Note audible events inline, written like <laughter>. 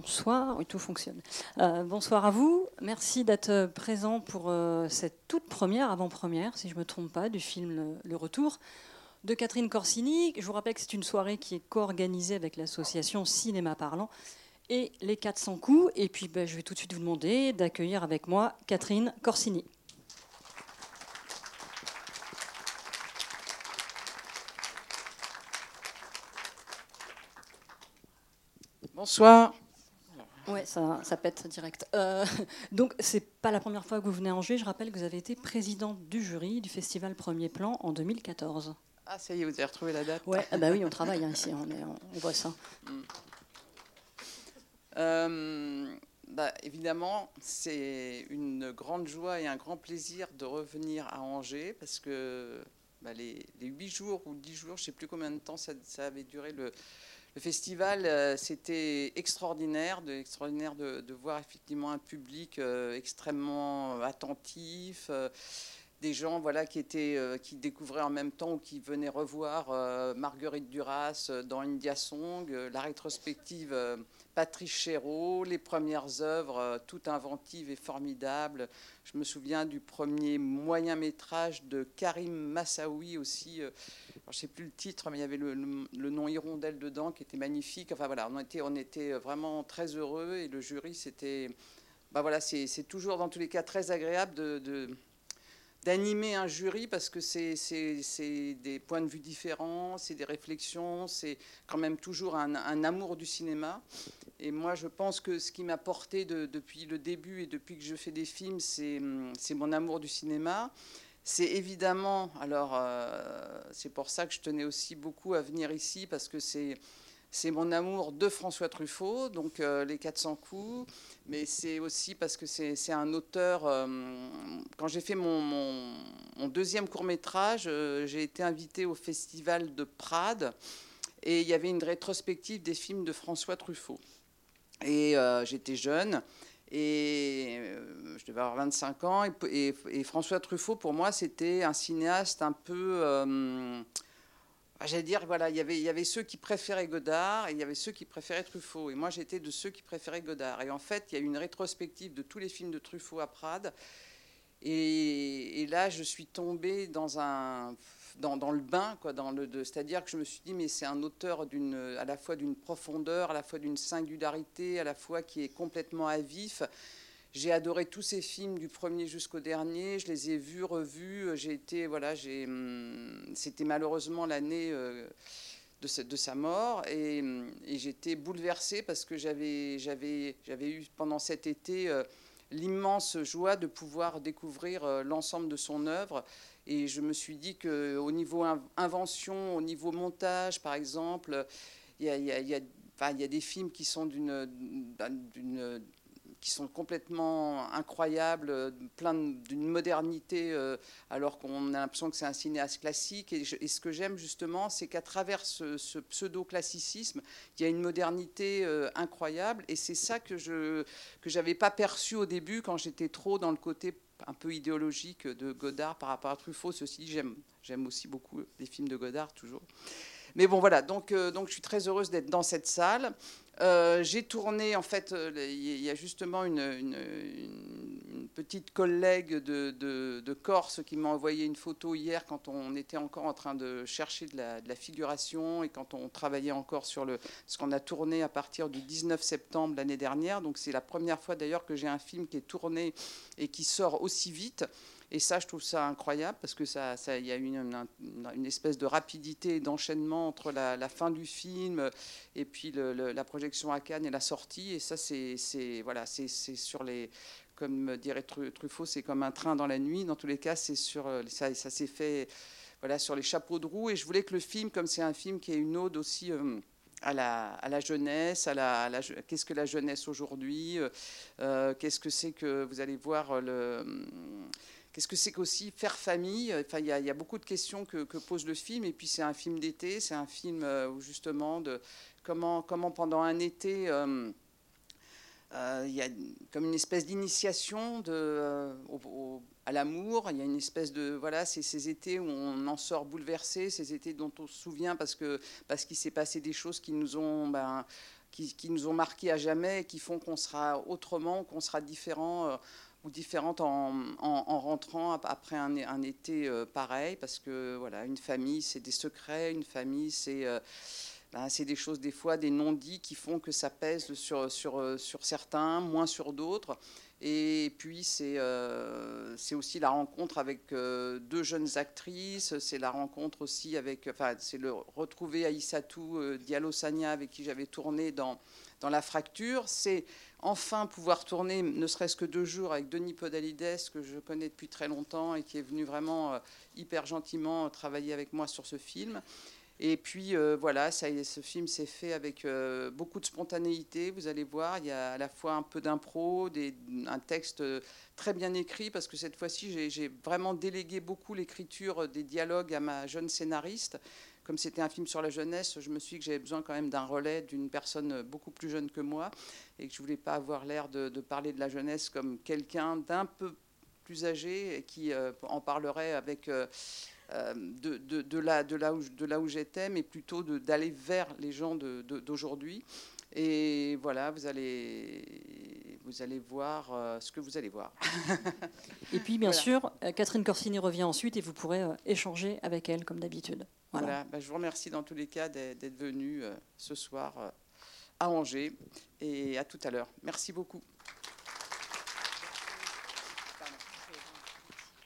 bonsoir, oui, tout fonctionne. Euh, bonsoir à vous, merci d'être présent pour euh, cette toute première, avant-première, si je ne me trompe pas, du film Le Retour de Catherine Corsini. Je vous rappelle que c'est une soirée qui est co-organisée avec l'association Cinéma Parlant et les 400 coups. Et puis ben, je vais tout de suite vous demander d'accueillir avec moi Catherine Corsini. Bonsoir. Ouais, ça, ça pète direct. Euh, <laughs> donc, c'est pas la première fois que vous venez à Angers. Je rappelle que vous avez été présidente du jury du festival Premier Plan en 2014. Ah, ça y est, vous avez retrouvé la date. Ouais, ah bah oui, on travaille hein, ici, on, est, on, voit ça. Mm. Euh, bah, évidemment, c'est une grande joie et un grand plaisir de revenir à Angers parce que bah, les, huit jours ou dix jours, je ne sais plus combien de temps ça avait duré le, le festival, euh, c'était extraordinaire, de, extraordinaire de, voir effectivement un public euh, extrêmement attentif, euh, des gens voilà qui étaient qui découvraient en même temps ou qui venaient revoir Marguerite Duras dans India Song, la rétrospective Patrice Chéreau, les premières œuvres toutes inventives et formidables. Je me souviens du premier moyen métrage de Karim Massaoui aussi je ne sais plus le titre, mais il y avait le, nom Hirondelle dedans qui était magnifique. Enfin voilà, on était, vraiment très heureux et le jury, c'était. Bah voilà, c'est toujours dans tous les cas très agréable d'animer un jury parce que c'est des points de vue différents, c'est des réflexions, c'est quand même toujours un, amour du cinéma. Et moi, je pense que ce qui m'a porté depuis le début et depuis que je fais des films, c'est mon amour du cinéma. C'est évidemment, alors euh, c'est pour ça que je tenais aussi beaucoup à venir ici, parce que c'est, c'est mon amour de François Truffaut, donc euh, Les 400 coups, mais c'est aussi parce que c'est, un auteur. Euh, quand j'ai fait mon, mon, deuxième court métrage, j'ai été invité au festival de Prades, et il y avait une rétrospective des films de François Truffaut. Et j'étais jeune. Et euh, je devais avoir 25 ans. Et, François Truffaut, pour moi, c'était un cinéaste un peu. Euh, J'allais dire, voilà, il y, avait, il y avait ceux qui préféraient Godard et il y avait ceux qui préféraient Truffaut. Et moi, j'étais de ceux qui préféraient Godard. Et en fait, il y a eu une rétrospective de tous les films de Truffaut à Prades. Et, là, je suis tombée dans un dans, le bain, quoi, c'est-à-dire que je me suis dit, mais c'est un auteur à la fois d'une profondeur, à la fois d'une singularité, à la fois qui est complètement à vif. J'ai adoré tous ces films du premier jusqu'au dernier. Je les ai vus, revus. J'ai été, voilà, hum, c'était malheureusement l'année euh, de, sa mort et, et j'étais bouleversée parce que j'avais eu pendant cet été euh, l'immense joie de pouvoir découvrir euh, l'ensemble de son œuvre. Et je me suis dit qu'au niveau invention, au niveau montage, par exemple, il y a, y a, des films qui sont d'une qui sont complètement incroyables, plein d'une modernité, euh, alors qu'on a l'impression que c'est un cinéaste classique. Et, ce que j'aime justement, c'est qu'à travers ce, pseudo-classicisme, il y a une modernité euh, incroyable. Et c'est ça que je que j'avais pas perçu au début quand j'étais trop dans le côté un peu idéologique de Godard par rapport à Truffaut. Ceci j'aime aussi beaucoup les films de Godard, toujours. Mais bon, voilà, donc, euh, donc je suis très heureuse d'être dans cette salle. Euh, j'ai tourné, en fait, euh, il y a justement une, petite collègue de, Corse qui m'a envoyé une photo hier quand on était encore en train de chercher de la, figuration et quand on travaillait encore sur le, ce qu'on a tourné à partir du 19 septembre l'année dernière. Donc c'est la première fois d'ailleurs que j'ai un film qui est tourné et qui sort aussi vite. Et ça, je trouve ça incroyable parce que ça, ça, y a une, une, espèce de rapidité d'enchaînement entre la, fin du film et puis la projection à Cannes et la sortie. Et ça, c'est voilà, c'est sur les, comme dirait Truffaut, c'est comme un train dans la nuit. Dans tous les cas, c'est sur ça, ça s'est fait voilà sur les chapeaux de roue. Et je voulais que le film, comme c'est un film qui est une ode aussi. Euh, à la, à la, jeunesse, à la, qu'est-ce que la jeunesse aujourd'hui, euh, euh, qu'est-ce que c'est que vous allez voir le, Qu'est-ce que c'est qu'aussi faire famille? Enfin, il y, a beaucoup de questions que, pose le film. Et puis, c'est un film d'été. C'est un film euh, où, justement, de comment, pendant un été, euh, euh, il y a comme une espèce d'initiation à l'amour. Il y a une espèce de. Voilà, c'est ces étés où on en sort bouleversé, ces étés dont on se souvient parce que parce qu'il s'est passé des choses qui nous ont. Ben, qui, nous ont marqué à jamais, et qui font qu'on sera autrement, qu'on sera différent ou différente en, rentrant après un, été pareil, parce que voilà, une famille, c'est des secrets, une famille, c'est ben, c'est des choses des fois, des non-dits qui font que ça pèse sur, sur, sur certains, moins sur d'autres. Et puis c'est euh, aussi la rencontre avec euh, deux jeunes actrices, c'est la rencontre aussi avec, enfin c'est le retrouver Aïssatou euh, Diallo Sanya avec qui j'avais tourné dans, dans La Fracture, c'est enfin pouvoir tourner ne serait-ce que deux jours avec Denis Podalides que je connais depuis très longtemps et qui est venu vraiment euh, hyper gentiment travailler avec moi sur ce film. Et puis euh, voilà, ça, ce film s'est fait avec euh, beaucoup de spontanéité. Vous allez voir, il y a à la fois un peu d'impro, un texte très bien écrit, parce que cette fois-ci, j'ai vraiment délégué beaucoup l'écriture des dialogues à ma jeune scénariste. Comme c'était un film sur la jeunesse, je me suis dit que j'avais besoin quand même d'un relais d'une personne beaucoup plus jeune que moi, et que je voulais pas avoir l'air de, parler de la jeunesse comme quelqu'un d'un peu plus âgé et qui euh, en parlerait avec euh, de, de, là, de, là, où, de là où j'étais, mais plutôt d'aller vers les gens d'aujourd'hui. Et voilà, vous allez, vous allez voir euh, ce que vous allez voir. <laughs> et puis, bien sûr, euh, Catherine Corsini revient ensuite et vous pourrez échanger avec elle, comme d'habitude. Voilà. Bah, je vous remercie dans tous les cas d'être venu ce soir à Angers. Et à tout à l'heure. Merci beaucoup.